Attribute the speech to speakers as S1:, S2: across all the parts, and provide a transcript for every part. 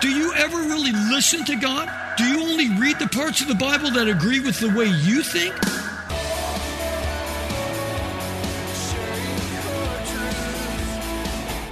S1: Do you ever really listen to God? Do you only read the parts of the Bible that agree with the way you think?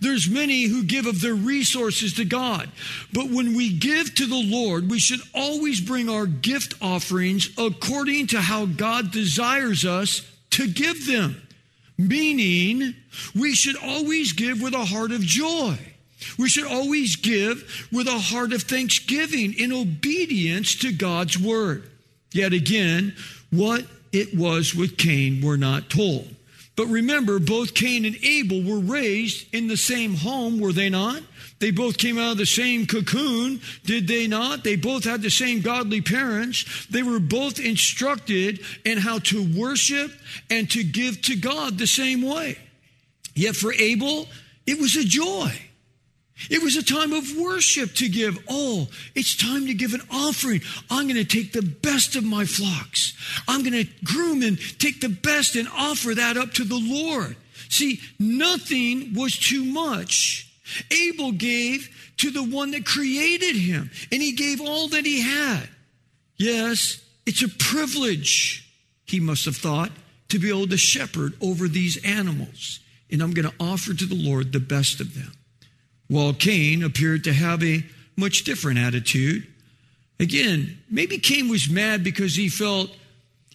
S1: There's many who give of their resources to God. But when we give to the Lord, we should always bring our gift offerings according to how God desires us to give them. Meaning, we should always give with a heart of joy. We should always give with a heart of thanksgiving in obedience to God's word. Yet again, what it was with Cain, we're not told. But remember, both Cain and Abel were raised in the same home, were they not? They both came out of the same cocoon, did they not? They both had the same godly parents. They were both instructed in how to worship and to give to God the same way. Yet for Abel, it was a joy. It was a time of worship to give. Oh, it's time to give an offering. I'm going to take the best of my flocks. I'm going to groom and take the best and offer that up to the Lord. See, nothing was too much. Abel gave to the one that created him, and he gave all that he had. Yes, it's a privilege, he must have thought, to be able to shepherd over these animals. And I'm going to offer to the Lord the best of them while Cain appeared to have a much different attitude. Again, maybe Cain was mad because he felt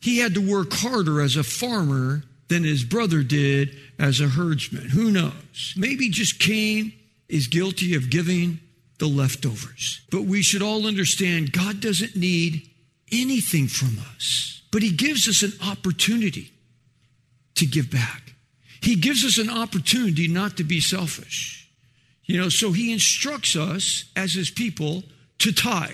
S1: he had to work harder as a farmer than his brother did as a herdsman. Who knows? Maybe just Cain is guilty of giving the leftovers. But we should all understand God doesn't need anything from us, but He gives us an opportunity to give back. He gives us an opportunity not to be selfish. You know, so he instructs us as his people to tithe.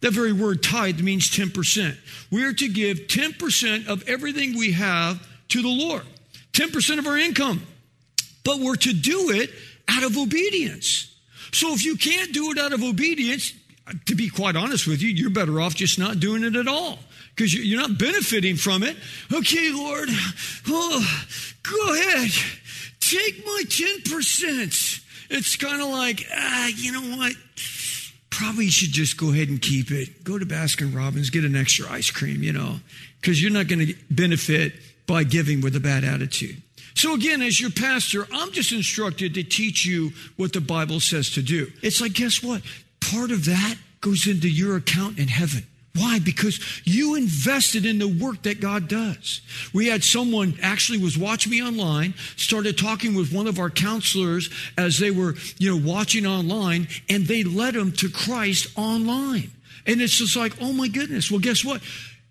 S1: That very word tithe means 10%. We are to give 10% of everything we have to the Lord, 10% of our income. But we're to do it out of obedience. So if you can't do it out of obedience, to be quite honest with you, you're better off just not doing it at all because you're not benefiting from it. Okay, Lord, oh, go ahead, take my 10%. It's kind of like, ah, you know what? Probably should just go ahead and keep it. Go to Baskin Robbins, get an extra ice cream, you know, because you're not going to benefit by giving with a bad attitude. So again, as your pastor, I'm just instructed to teach you what the Bible says to do. It's like, guess what? Part of that goes into your account in heaven. Why? Because you invested in the work that God does. We had someone actually was watching me online, started talking with one of our counselors as they were, you know, watching online, and they led them to Christ online. And it's just like, oh my goodness. Well, guess what?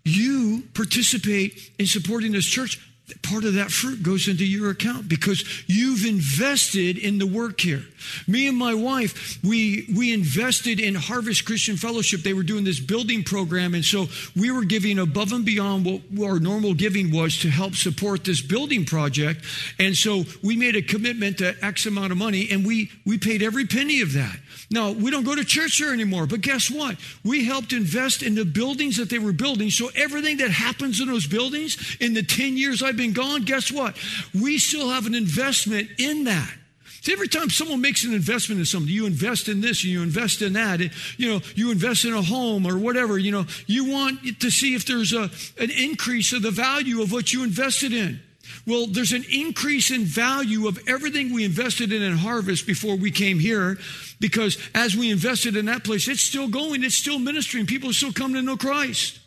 S1: You participate in supporting this church part of that fruit goes into your account because you've invested in the work here. Me and my wife, we we invested in Harvest Christian Fellowship. They were doing this building program, and so we were giving above and beyond what our normal giving was to help support this building project. And so we made a commitment to X amount of money, and we we paid every penny of that. Now we don't go to church here anymore, but guess what? We helped invest in the buildings that they were building. So everything that happens in those buildings in the ten years I've been gone, guess what? We still have an investment in that. See, every time someone makes an investment in something, you invest in this, and you invest in that, you know, you invest in a home or whatever, you know, you want to see if there's a, an increase of the value of what you invested in. Well, there's an increase in value of everything we invested in in harvest before we came here because as we invested in that place, it's still going, it's still ministering. People are still coming to know Christ.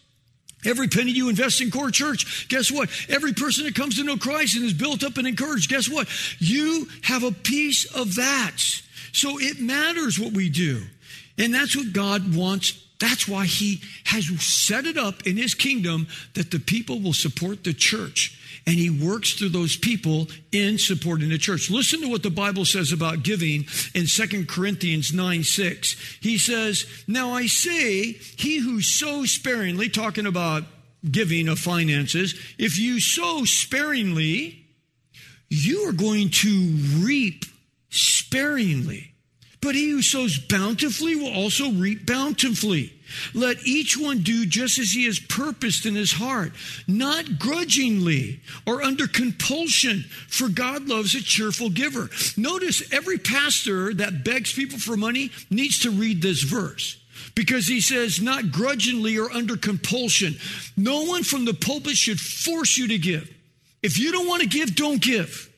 S1: Every penny you invest in core church, guess what? Every person that comes to know Christ and is built up and encouraged, guess what? You have a piece of that. So it matters what we do. And that's what God wants. That's why He has set it up in His kingdom that the people will support the church and he works through those people in supporting the church. Listen to what the Bible says about giving in 2 Corinthians 9 6. He says, Now I say, he who sows sparingly, talking about giving of finances, if you sow sparingly, you are going to reap sparingly. But he who sows bountifully will also reap bountifully. Let each one do just as he has purposed in his heart, not grudgingly or under compulsion, for God loves a cheerful giver. Notice every pastor that begs people for money needs to read this verse because he says, not grudgingly or under compulsion. No one from the pulpit should force you to give. If you don't want to give, don't give.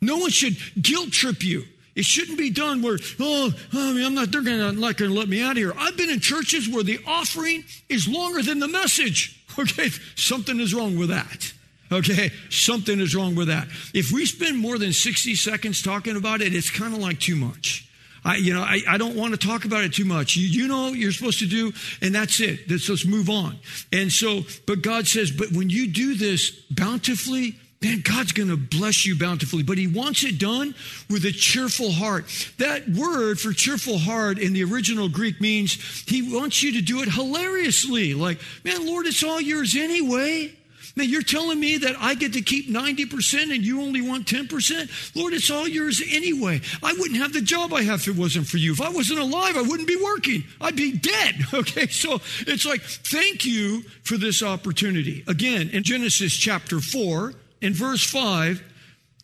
S1: No one should guilt trip you. It shouldn't be done where, oh, oh I mean, I'm not, they're gonna, not going to let me out of here. I've been in churches where the offering is longer than the message. Okay, something is wrong with that. Okay, something is wrong with that. If we spend more than 60 seconds talking about it, it's kind of like too much. I, you know, I, I don't want to talk about it too much. You, you know you're supposed to do, and that's it. Let's, let's move on. And so, but God says, but when you do this bountifully, man, God's going to bless you bountifully, but He wants it done with a cheerful heart. That word for cheerful heart in the original Greek means He wants you to do it hilariously. Like, man, Lord, it's all yours anyway. Man, you're telling me that I get to keep 90% and you only want 10%? Lord, it's all yours anyway. I wouldn't have the job I have if it wasn't for you. If I wasn't alive, I wouldn't be working. I'd be dead. Okay, so it's like, thank you for this opportunity. Again, in Genesis chapter 4, in verse 5,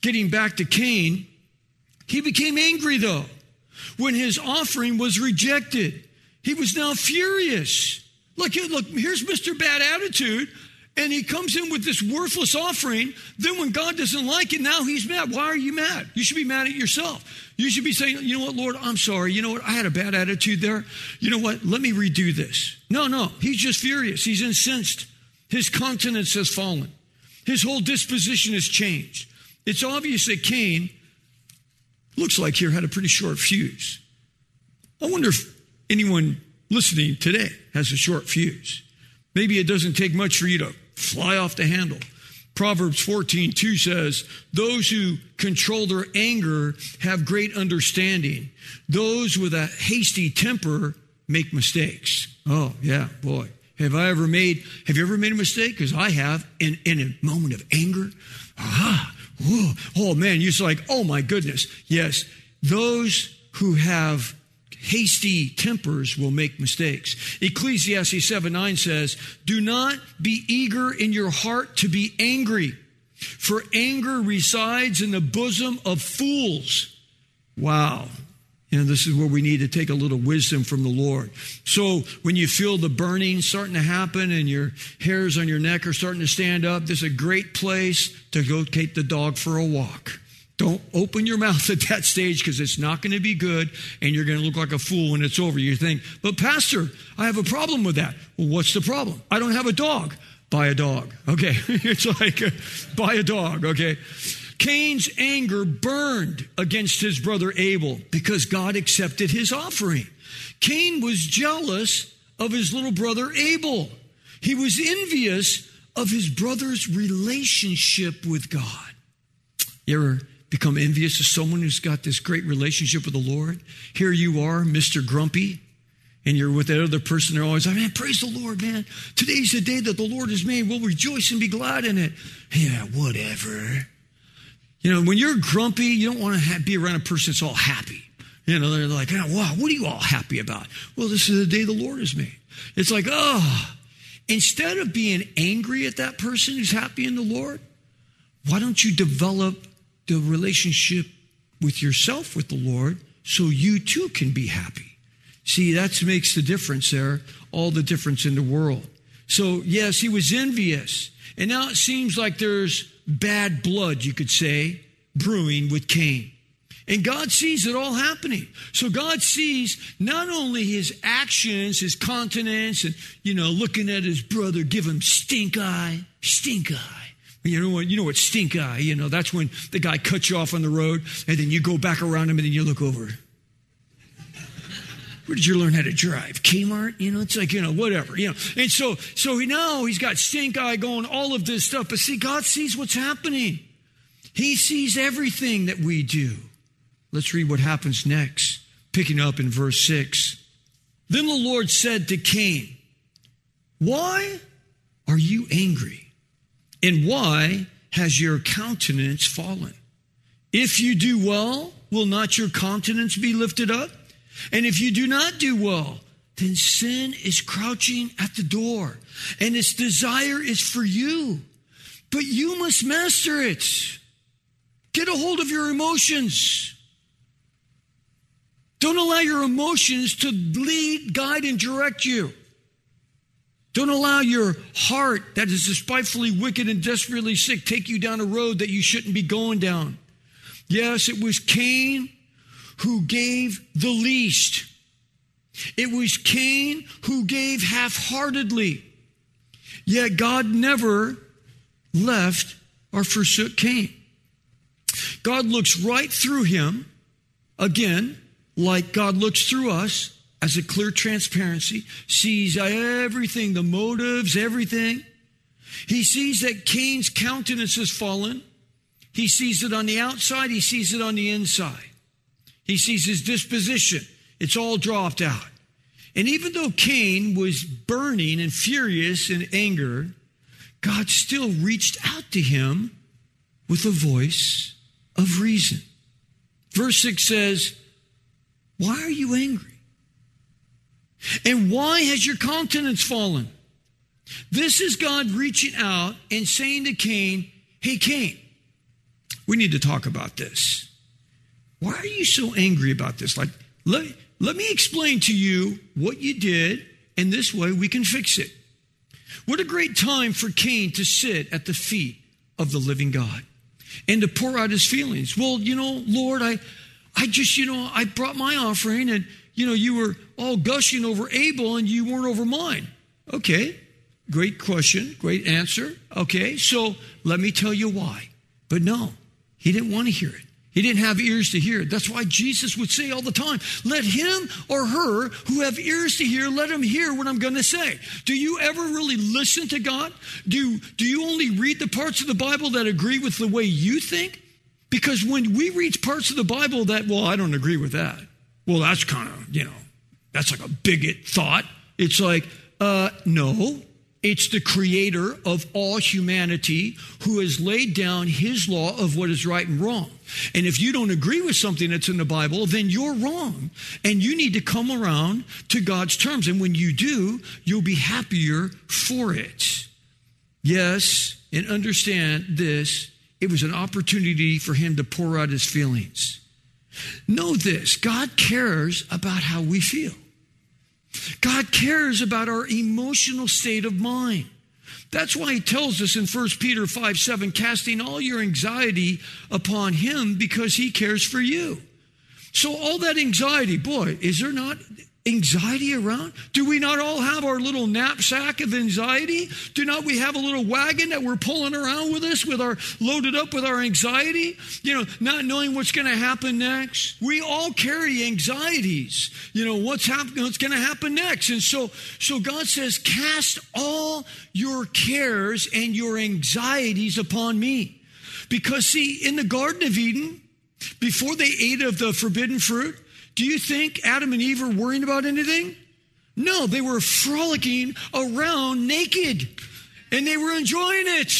S1: getting back to Cain, he became angry though when his offering was rejected. He was now furious. Look, look, here's Mr. Bad Attitude, and he comes in with this worthless offering. Then, when God doesn't like it, now he's mad. Why are you mad? You should be mad at yourself. You should be saying, you know what, Lord, I'm sorry. You know what? I had a bad attitude there. You know what? Let me redo this. No, no. He's just furious. He's incensed. His countenance has fallen. His whole disposition has changed. It's obvious that Cain looks like here had a pretty short fuse. I wonder if anyone listening today has a short fuse. Maybe it doesn't take much for you to fly off the handle. Proverbs 14, 2 says, Those who control their anger have great understanding. Those with a hasty temper make mistakes. Oh, yeah, boy. Have I ever made, have you ever made a mistake? Because I have in, in a moment of anger. Ah, whoa, oh man, you're like, oh my goodness. Yes, those who have hasty tempers will make mistakes. Ecclesiastes 7 9 says, Do not be eager in your heart to be angry, for anger resides in the bosom of fools. Wow. And this is where we need to take a little wisdom from the Lord. So when you feel the burning starting to happen and your hairs on your neck are starting to stand up, this is a great place to go take the dog for a walk. Don't open your mouth at that stage because it's not going to be good and you're going to look like a fool when it's over. You think, but Pastor, I have a problem with that. Well, what's the problem? I don't have a dog. Buy a dog. Okay. it's like, buy a dog. Okay. Cain's anger burned against his brother Abel because God accepted his offering. Cain was jealous of his little brother Abel. He was envious of his brother's relationship with God. You ever become envious of someone who's got this great relationship with the Lord? Here you are, Mr. Grumpy, and you're with that other person. They're always like, man, praise the Lord, man. Today's the day that the Lord has made. We'll rejoice and be glad in it. Yeah, whatever. You know, when you're grumpy, you don't want to have, be around a person that's all happy. You know, they're like, oh, wow, what are you all happy about? Well, this is the day the Lord has made. It's like, oh, instead of being angry at that person who's happy in the Lord, why don't you develop the relationship with yourself with the Lord so you too can be happy? See, that makes the difference there, all the difference in the world. So, yes, he was envious. And now it seems like there's bad blood, you could say, brewing with Cain. And God sees it all happening. So God sees not only his actions, his countenance, and, you know, looking at his brother, give him stink eye, stink eye. You know what? You know what stink eye? You know that's when the guy cuts you off on the road, and then you go back around him, and then you look over. Where did you learn how to drive? Kmart? You know, it's like, you know, whatever, you know. And so, so he now he's got stink eye going, all of this stuff. But see, God sees what's happening. He sees everything that we do. Let's read what happens next, picking up in verse 6. Then the Lord said to Cain, Why are you angry? And why has your countenance fallen? If you do well, will not your countenance be lifted up? And if you do not do well, then sin is crouching at the door, and its desire is for you. But you must master it. Get a hold of your emotions. Don't allow your emotions to lead, guide, and direct you. Don't allow your heart that is despitefully wicked and desperately sick take you down a road that you shouldn't be going down. Yes, it was Cain who gave the least. It was Cain who gave half heartedly. Yet God never left or forsook Cain. God looks right through him, again, like God looks through us as a clear transparency, sees everything, the motives, everything. He sees that Cain's countenance has fallen. He sees it on the outside, he sees it on the inside. He sees his disposition. It's all dropped out. And even though Cain was burning and furious in anger, God still reached out to him with a voice of reason. Verse 6 says, Why are you angry? And why has your countenance fallen? This is God reaching out and saying to Cain, Hey, Cain, we need to talk about this. Why are you so angry about this? Like, let, let me explain to you what you did, and this way we can fix it. What a great time for Cain to sit at the feet of the living God and to pour out his feelings. Well, you know, Lord, I, I just, you know, I brought my offering and, you know, you were all gushing over Abel and you weren't over mine. Okay, great question, great answer. Okay, so let me tell you why. But no, he didn't want to hear it. He didn't have ears to hear. That's why Jesus would say all the time, let him or her who have ears to hear, let him hear what I'm going to say. Do you ever really listen to God? Do, do you only read the parts of the Bible that agree with the way you think? Because when we read parts of the Bible that, well, I don't agree with that. Well, that's kind of, you know, that's like a bigot thought. It's like, uh, no, it's the creator of all humanity who has laid down his law of what is right and wrong. And if you don't agree with something that's in the Bible, then you're wrong. And you need to come around to God's terms. And when you do, you'll be happier for it. Yes, and understand this it was an opportunity for him to pour out his feelings. Know this God cares about how we feel. God cares about our emotional state of mind. That's why he tells us in 1 Peter 5 7, casting all your anxiety upon him because he cares for you. So, all that anxiety, boy, is there not anxiety around? Do we not all have our little knapsack of anxiety? Do not we have a little wagon that we're pulling around with us with our loaded up with our anxiety? You know, not knowing what's going to happen next. We all carry anxieties. You know, what's happening what's going to happen next. And so so God says, "Cast all your cares and your anxieties upon me." Because see, in the garden of Eden, before they ate of the forbidden fruit, do you think Adam and Eve were worrying about anything? No, they were frolicking around naked and they were enjoying it.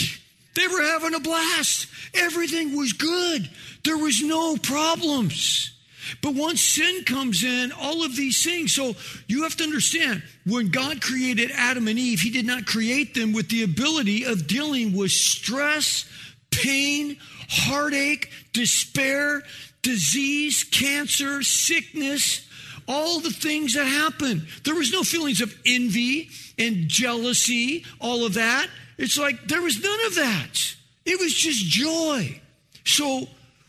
S1: They were having a blast. Everything was good. There was no problems. But once sin comes in, all of these things. So you have to understand when God created Adam and Eve, He did not create them with the ability of dealing with stress, pain, heartache, despair disease, cancer, sickness, all the things that happen. There was no feelings of envy and jealousy, all of that. It's like there was none of that. It was just joy. So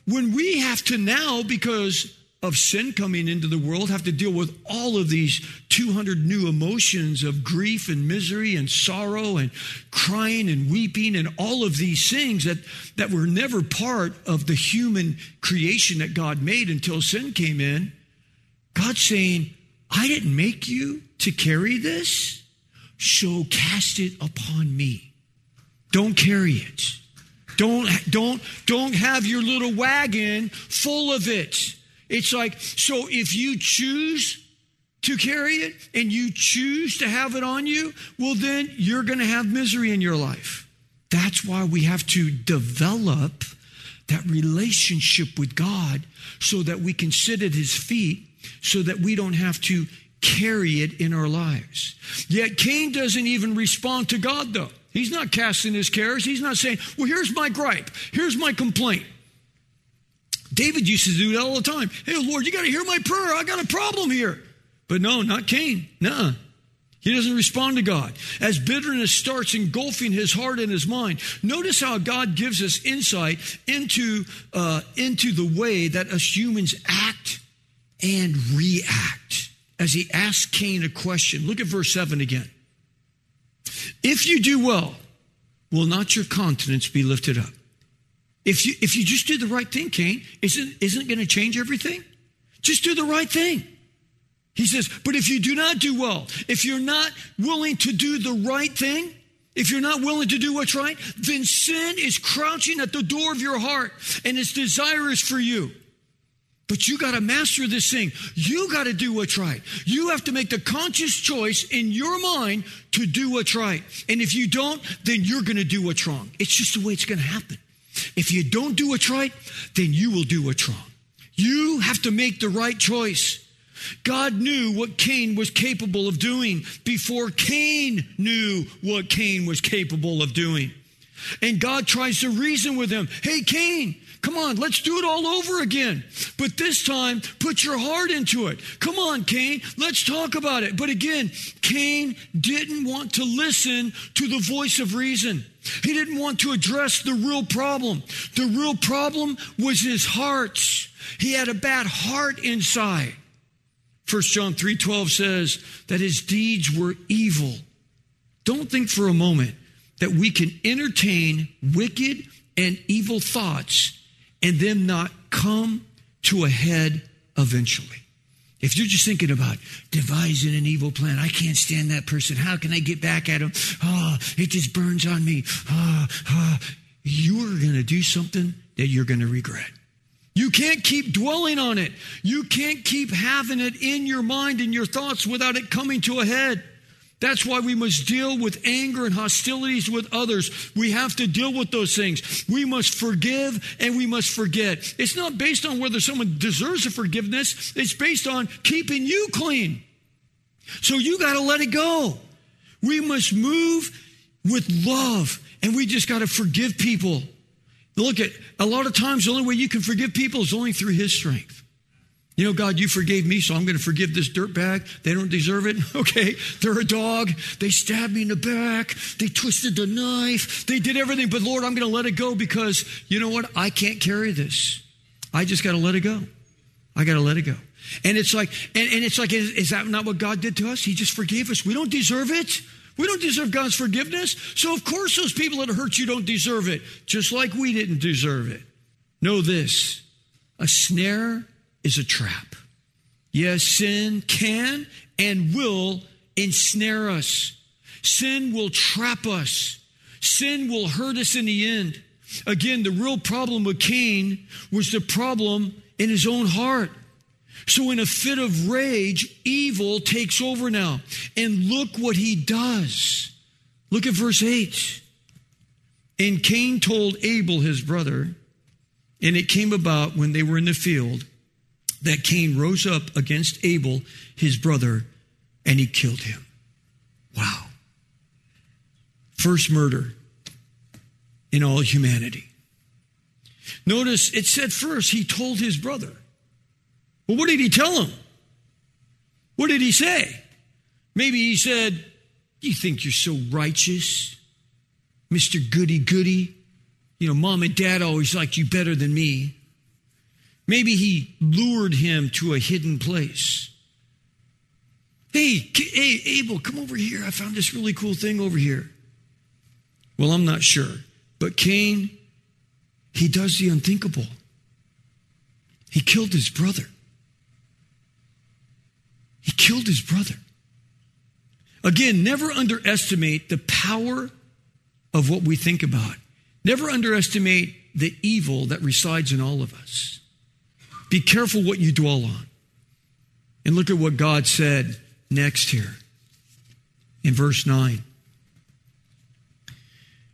S1: when we have to now, because of sin coming into the world, have to deal with all of these 200 new emotions of grief and misery and sorrow and crying and weeping and all of these things that, that were never part of the human creation that God made until sin came in. God's saying, I didn't make you to carry this, so cast it upon me. Don't carry it. Don't, don't, don't have your little wagon full of it. It's like, so if you choose to carry it and you choose to have it on you, well, then you're going to have misery in your life. That's why we have to develop that relationship with God so that we can sit at his feet so that we don't have to carry it in our lives. Yet Cain doesn't even respond to God though. He's not casting his cares. He's not saying, well, here's my gripe. Here's my complaint. David used to do that all the time. Hey, Lord, you got to hear my prayer. I got a problem here. But no, not Cain. Nuh He doesn't respond to God. As bitterness starts engulfing his heart and his mind, notice how God gives us insight into, uh, into the way that us humans act and react. As he asks Cain a question. Look at verse 7 again. If you do well, will not your countenance be lifted up? If you, if you just do the right thing, Cain, isn't, isn't going to change everything? Just do the right thing. He says, but if you do not do well, if you're not willing to do the right thing, if you're not willing to do what's right, then sin is crouching at the door of your heart and its desire is for you. But you got to master this thing. You got to do what's right. You have to make the conscious choice in your mind to do what's right. And if you don't, then you're going to do what's wrong. It's just the way it's going to happen. If you don't do what's right, then you will do what's wrong. You have to make the right choice. God knew what Cain was capable of doing before Cain knew what Cain was capable of doing. And God tries to reason with him. Hey, Cain, come on, let's do it all over again. But this time, put your heart into it. Come on, Cain, let's talk about it. But again, Cain didn't want to listen to the voice of reason. He didn't want to address the real problem. The real problem was his heart. He had a bad heart inside. 1 John 3:12 says that his deeds were evil. Don't think for a moment that we can entertain wicked and evil thoughts and them not come to a head eventually. If you're just thinking about devising an evil plan, I can't stand that person. How can I get back at him? Oh, it just burns on me. Oh, oh. You're going to do something that you're going to regret. You can't keep dwelling on it. You can't keep having it in your mind and your thoughts without it coming to a head. That's why we must deal with anger and hostilities with others. We have to deal with those things. We must forgive and we must forget. It's not based on whether someone deserves a forgiveness, it's based on keeping you clean. So you got to let it go. We must move with love and we just got to forgive people. Look at a lot of times the only way you can forgive people is only through his strength. You know, God, you forgave me, so I'm going to forgive this dirtbag. They don't deserve it. Okay, they're a dog. They stabbed me in the back. They twisted the knife. They did everything. But Lord, I'm going to let it go because you know what? I can't carry this. I just got to let it go. I got to let it go. And it's like, and, and it's like, is, is that not what God did to us? He just forgave us. We don't deserve it. We don't deserve God's forgiveness. So of course those people that hurt you don't deserve it, just like we didn't deserve it. Know this a snare is a trap. Yes, sin can and will ensnare us. Sin will trap us. Sin will hurt us in the end. Again, the real problem with Cain was the problem in his own heart. So, in a fit of rage, evil takes over now. And look what he does. Look at verse 8. And Cain told Abel, his brother, and it came about when they were in the field that Cain rose up against Abel, his brother, and he killed him. Wow. First murder in all humanity. Notice it said first he told his brother. Well, what did he tell him? What did he say? Maybe he said, You think you're so righteous? Mr. Goody Goody. You know, mom and dad always liked you better than me. Maybe he lured him to a hidden place. Hey, hey, Abel, come over here. I found this really cool thing over here. Well, I'm not sure. But Cain, he does the unthinkable. He killed his brother. He killed his brother. Again, never underestimate the power of what we think about. Never underestimate the evil that resides in all of us. Be careful what you dwell on. And look at what God said next here in verse 9.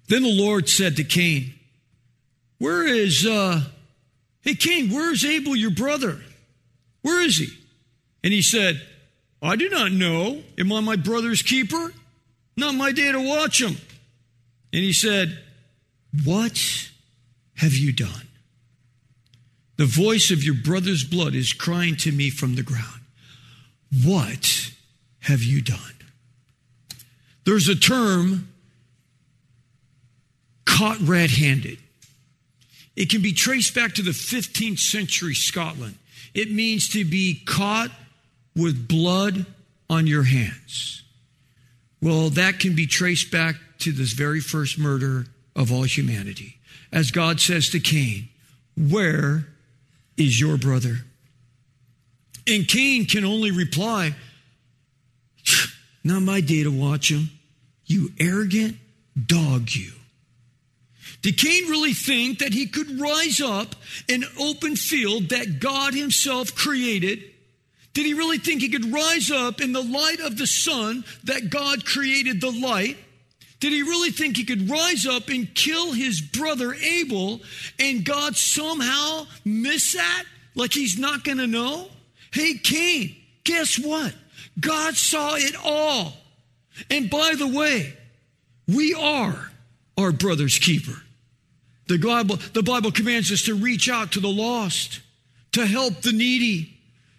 S1: Then the Lord said to Cain, Where is, uh, hey, Cain, where is Abel, your brother? Where is he? And he said, I do not know. Am I my brother's keeper? Not my day to watch him. And he said, What have you done? The voice of your brother's blood is crying to me from the ground. What have you done? There's a term caught red handed. It can be traced back to the 15th century Scotland. It means to be caught with blood on your hands. Well, that can be traced back to this very first murder of all humanity. As God says to Cain, Where is your brother? And Cain can only reply, Not my day to watch him. You arrogant dog, you. Did Cain really think that he could rise up an open field that God himself created? Did he really think he could rise up in the light of the sun that God created the light? Did he really think he could rise up and kill his brother Abel and God somehow miss that? Like he's not going to know? Hey, Cain, guess what? God saw it all. And by the way, we are our brother's keeper. The Bible, the Bible commands us to reach out to the lost, to help the needy,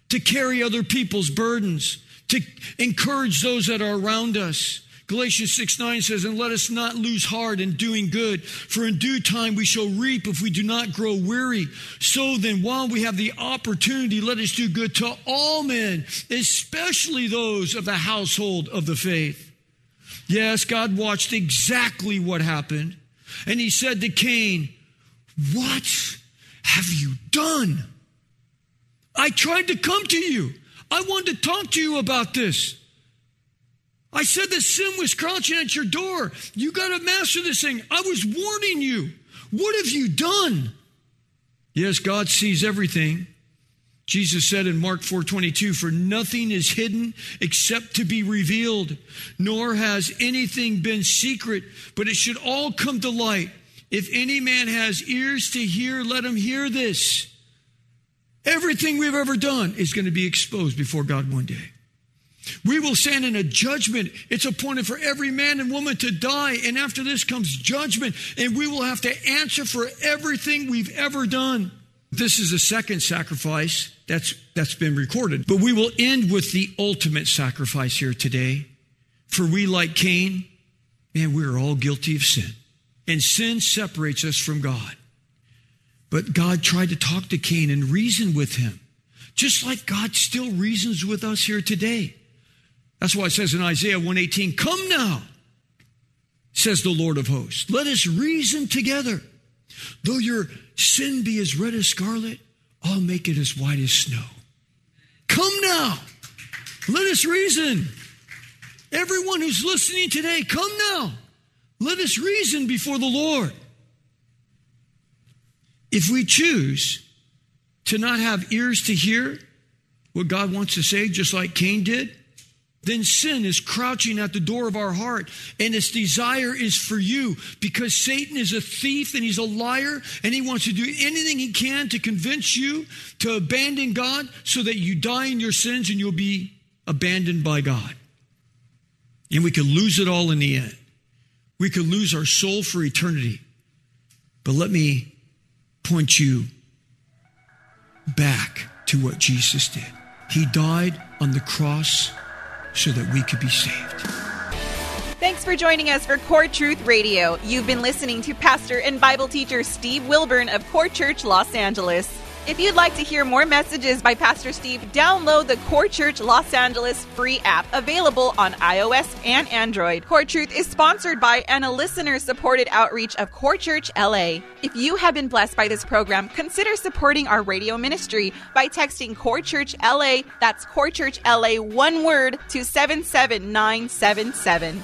S1: to carry other people's burdens, to encourage those that are around us. Galatians 6 9 says, And let us not lose heart in doing good, for in due time we shall reap if we do not grow weary. So then, while we have the opportunity, let us do good to all men, especially those of the household of the faith. Yes, God watched exactly what happened. And he said to Cain, What have you done? I tried to come to you. I wanted to talk to you about this. I said that sin was crouching at your door. You got to master this thing. I was warning you. What have you done? Yes, God sees everything. Jesus said in Mark 4:22, "For nothing is hidden except to be revealed, nor has anything been secret, but it should all come to light. If any man has ears to hear, let him hear this." Everything we've ever done is going to be exposed before God one day. We will stand in a judgment. It's appointed for every man and woman to die. And after this comes judgment. And we will have to answer for everything we've ever done. This is the second sacrifice that's, that's been recorded. But we will end with the ultimate sacrifice here today. For we, like Cain, man, we are all guilty of sin. And sin separates us from God. But God tried to talk to Cain and reason with him, just like God still reasons with us here today. That's why it says in Isaiah 118, Come now, says the Lord of hosts. Let us reason together. Though your sin be as red as scarlet, I'll make it as white as snow. Come now. Let us reason. Everyone who's listening today, come now. Let us reason before the Lord. If we choose to not have ears to hear what God wants to say, just like Cain did, then sin is crouching at the door of our heart and its desire is for you because Satan is a thief and he's a liar and he wants to do anything he can to convince you to abandon God so that you die in your sins and you'll be abandoned by God. And we could lose it all in the end. We could lose our soul for eternity. But let me point you back to what Jesus did. He died on the cross so that we could be saved.
S2: Thanks for joining us for Core Truth Radio. You've been listening to pastor and Bible teacher Steve Wilburn of Core Church Los Angeles. If you'd like to hear more messages by Pastor Steve, download the Core Church Los Angeles free app available on iOS and Android. Core Truth is sponsored by and a listener supported outreach of Core Church LA. If you have been blessed by this program, consider supporting our radio ministry by texting Core Church LA, that's Core Church LA, one word, to 77977.